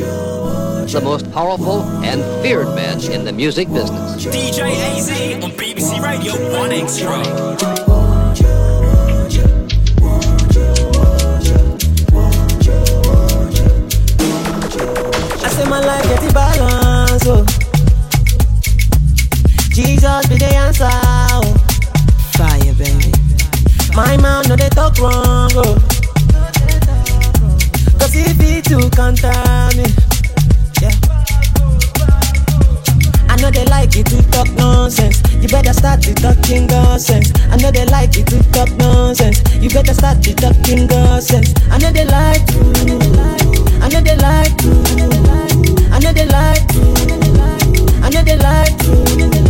The most powerful and feared man in the music business. DJ AZ on BBC Radio 1Xtra. my life get the balance, oh. Jesus be the answer, oh. Fire, baby. My man no they talk wrong, oh. He too counter me, yeah. I know they like it to talk nonsense. You better start to talking nonsense. I know they like it to talk nonsense. You better start to talking nonsense. I know they like to. I know they like to. I know they like you. I know they like you,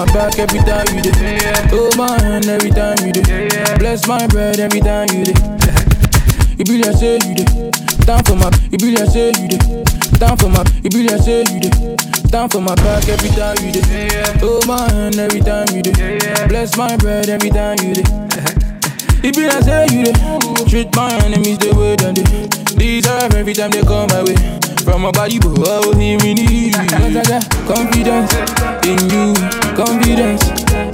my back every time you do. Yeah, yeah. Hold my hand every time you do. Yeah, yeah. Bless my bread every time you do. It be like say you do. Down for my, you be like say you do. Down for my, you be like say you do. Down for my back every time you do. Yeah, yeah. Hold my hand every time you do. Yeah, yeah. Bless my bread every time you do. It you like say you do. Treat my enemies the way that they deserve every time they come my way. From my body, but oh, here I got confidence in you confidence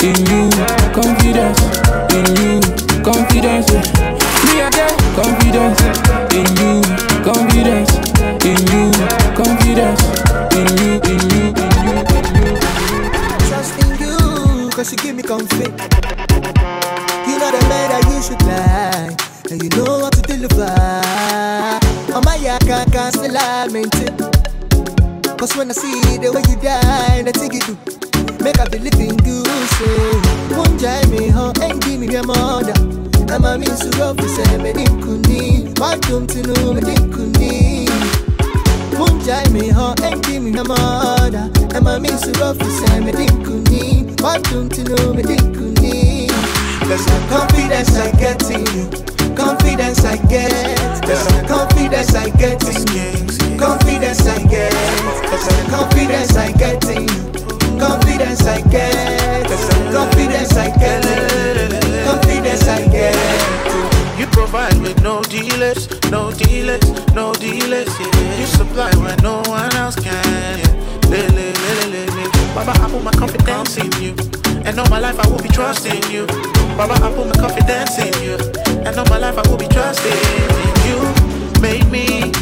in you, confidence in you, confidence. Confidence I get in you. Confidence I get. Confidence I get in you. Confidence I get. Confidence I get in you. Confidence I get. Confidence I get. Confidence I get. You provide with no delays, no delays, no delays. Yeah. You supply when no one else can. Yeah. Le, le, le, le, le. Baba, I put my confidence in you. And all my life I will be trusting you. Baba, I put my confidence in you. And all my life I will be trusting you. Made me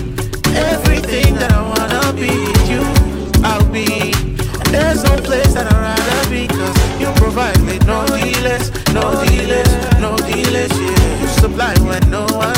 everything that I wanna be. You, I'll be. And there's no place that I'd rather be. Cause you provide me no dealers, no dealers, no dealers. Yeah. You supply when no one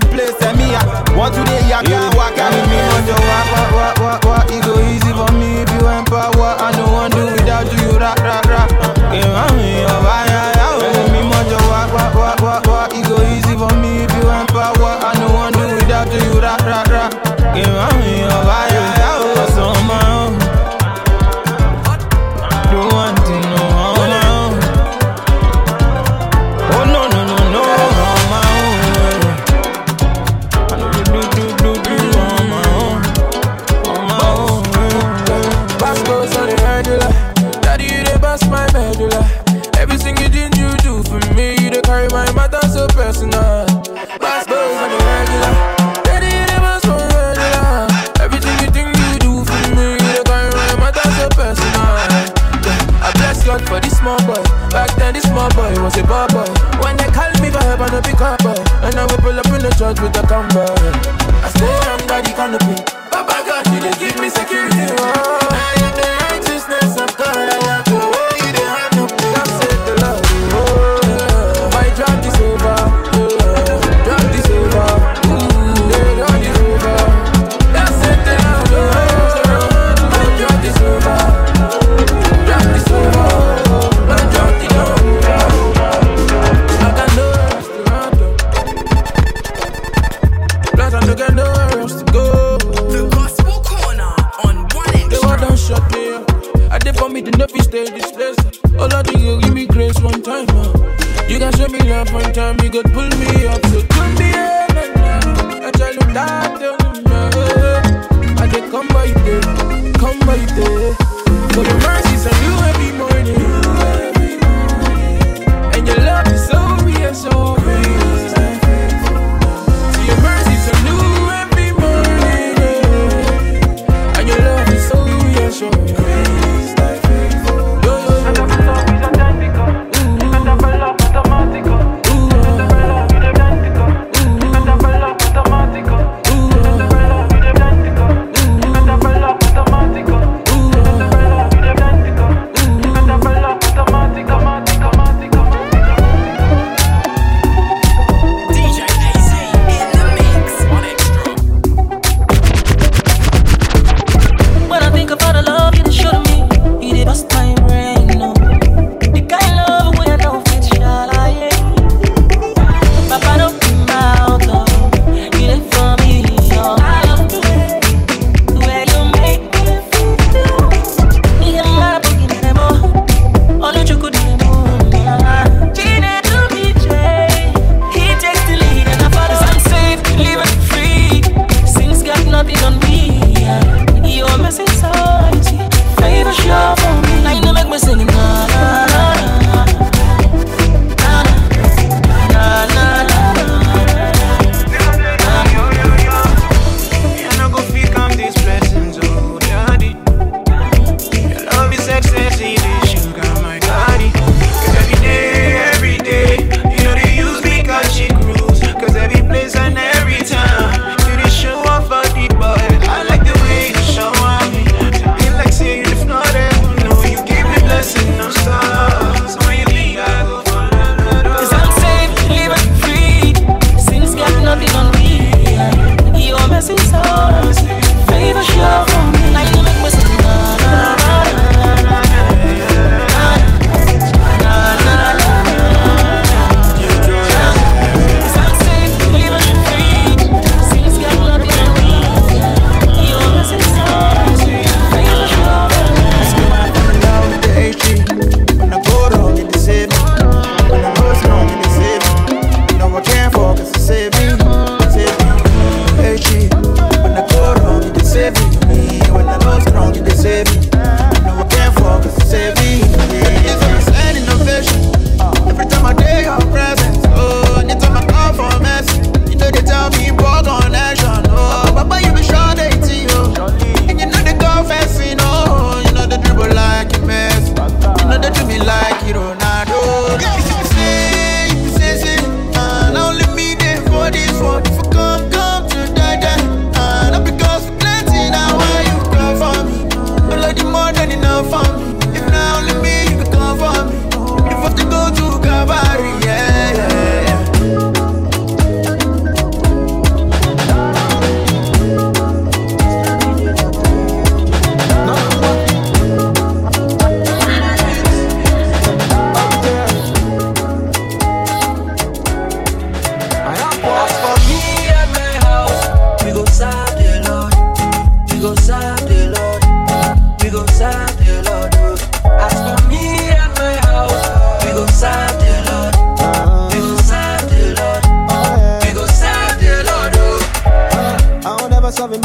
the place, that me, ah. what today, I can't walk out with me, what you walk, walk,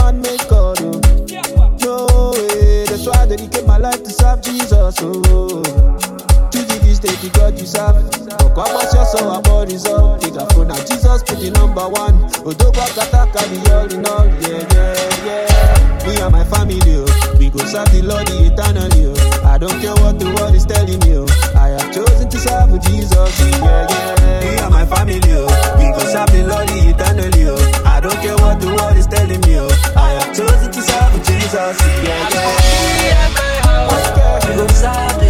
man made God. Oh. No way, eh, that's why I dedicate my life to serve Jesus. Oh. To give this day to God you serve. Oh, come on, your soul, I'm all resolved. Take a phone, now Jesus put the number one. Oh, don't walk, attack, all in all, yeah, yeah yeah. Me and my family, oh. we go serve the Lord eternally. Oh. I don't care what the world is telling me. Oh. I have chosen to serve Jesus, yeah, yeah. Me and my family, oh. we go serve the Lord eternally. Oh. I don't care what the world is telling me. I have chosen to serve Jesus, yeah, yeah. We go serve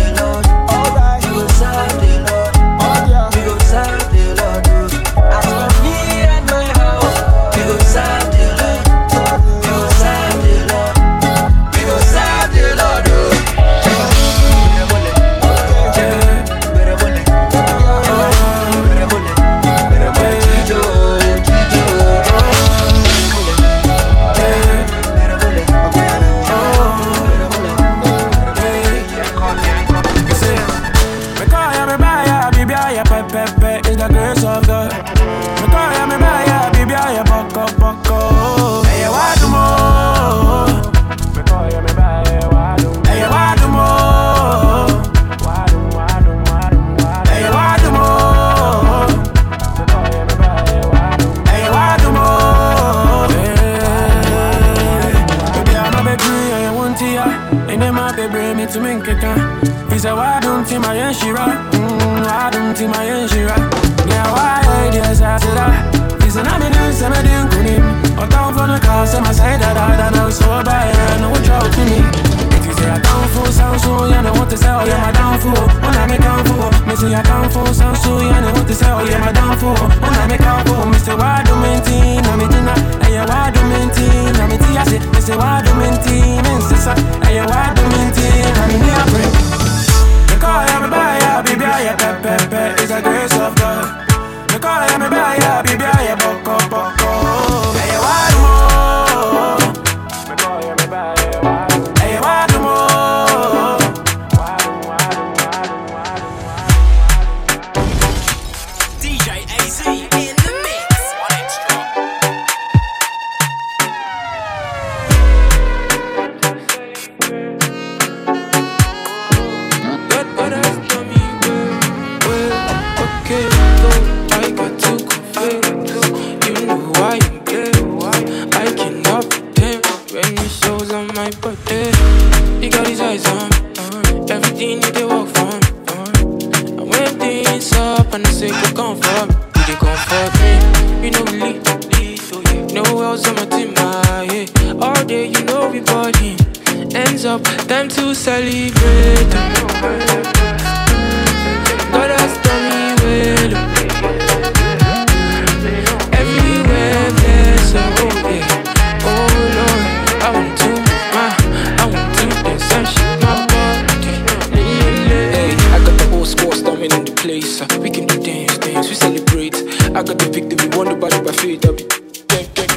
place. Uh, we can do dance, dance, we celebrate. I got the victory, won the battle by faith. I be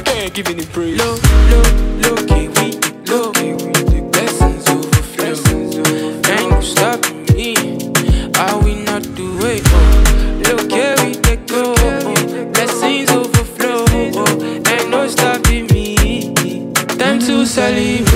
gang, giving it praise. Low, look, look key, we low, key, we the blessings overflow. Ain't no stopping me. Are we not the way? Oh, look, carry the go. Oh, blessings overflow. Oh, ain't no stopping me. Time to celebrate.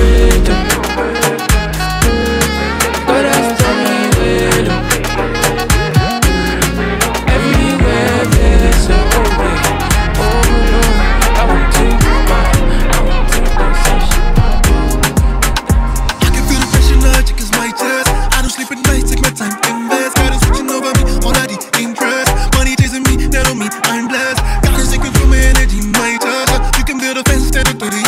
cerito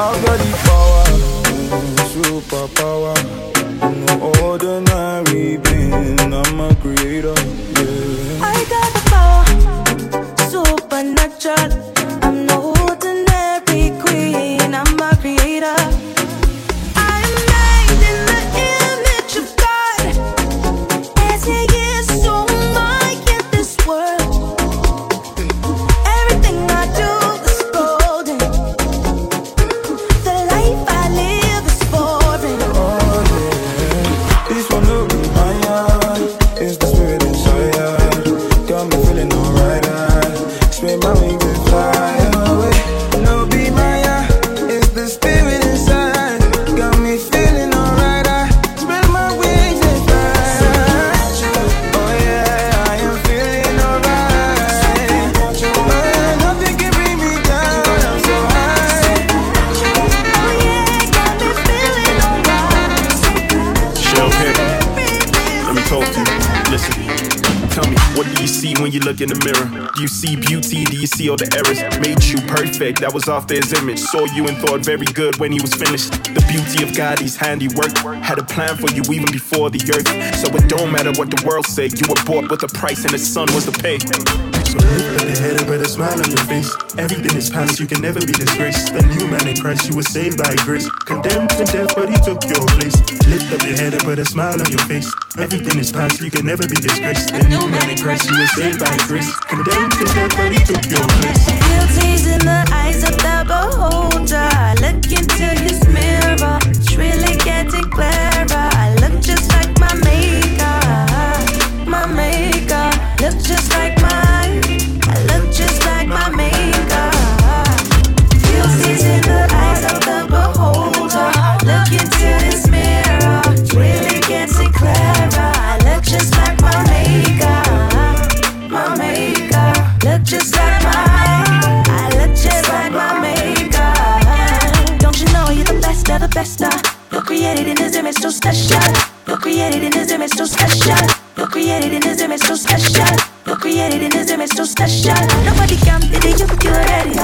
I've got the power, superpower. see all the errors. Made you perfect, that was after his image. Saw you and thought very good when he was finished. The beauty of God, he's handiwork. Had a plan for you even before the earth. So it don't matter what the world say, you were bought with a price and his son was the pay. Lift up your head and put a smile on your face. Everything is past, you can never be disgraced. The new man in Christ, you were saved by grace. Condemned to death, but he took your place. Lift up your head and put a smile on your face. Everything is past, you can never be disgraced. The new man in Christ, you were saved by grace. Condemned to death, but he took your place. Guilty's in the eyes of the beholder. Look into his mirror. It's really getting clearer. I look just like my maker. My maker. Look just like created in His image, so special. You're created in His image, so special. You're created in His image, so special. You're created in His image, so special. Nobody can pity you, you're ready.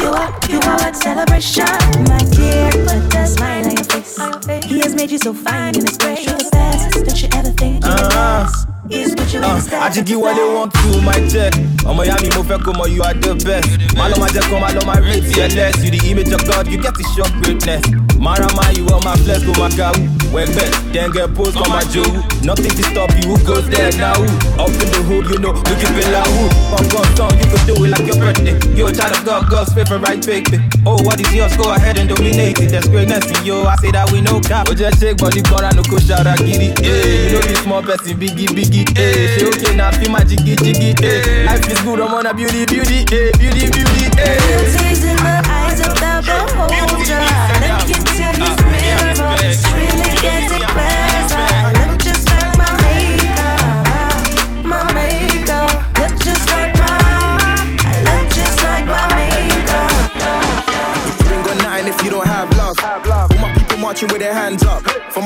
You are, you are at celebration. My dear, put a smile on your face. He has made you so fine in His grace. You're the best that you ever think. You're the best. He's put you in the Uh, Ajigiwale want to my check. Ọmọ ìyá mi mo fẹ́ kó mọ you are the best. Má lọ máa jẹ́ kó máa lọ máa rate yẹ less. You the image of God, you get the shock greatness. Marama you on my flesh kó máa ga wù. Wẹ̀gbẹ́ dẹ̀ngẹ̀ pose kó máa jó wù. Nothing to stop you, who goes there now? Up in the hood, you know, we keep it loud. Punk on song, you could do it like your birthday. You're a child of God, God's favorite right baby. Oh, what is yours? Go ahead and dominate it. There's greatness in you, I say that we no cap. Oh, just shake body, bora no go shout out giddy. Hey, you know this small person, biggie, biggie. Hey, she okay now, feel my jiggy, jiggy. Hey, life is good, I'm on a beauty, beauty. Hey, beauty, beauty. Hey. In the eyes of the beholder.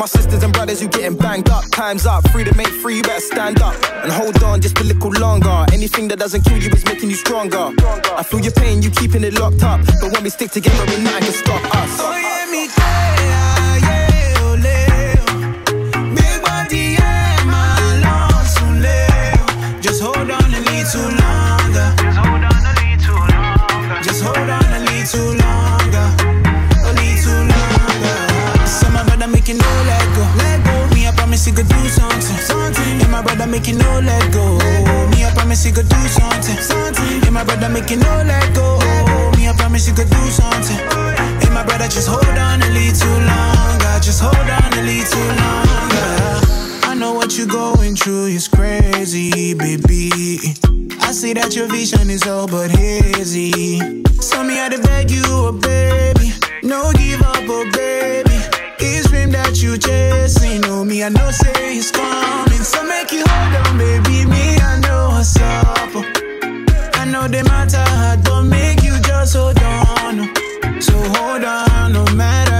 My sisters and brothers who getting banged up. Time's up. Free to make free, you better stand up. And hold on just a little longer. Anything that doesn't kill you is making you stronger. I feel your pain, you keeping it locked up. But when we stick together, ain't nothing can stop us. Just make you no let go. Me I promise you could do something. And my brother make you no let go. Me I promise you could do something. And my brother just hold on a little longer. Just hold on a little too long. I know what you're going through is crazy, baby. I see that your vision is all but hazy. So me, I to beg you, oh baby. No give up, oh baby. This dream that you chasing, oh me, I know say it's coming. Make you hold on, baby. Me, I know what's up. I know they matter but make you just hold on. So hold on, no matter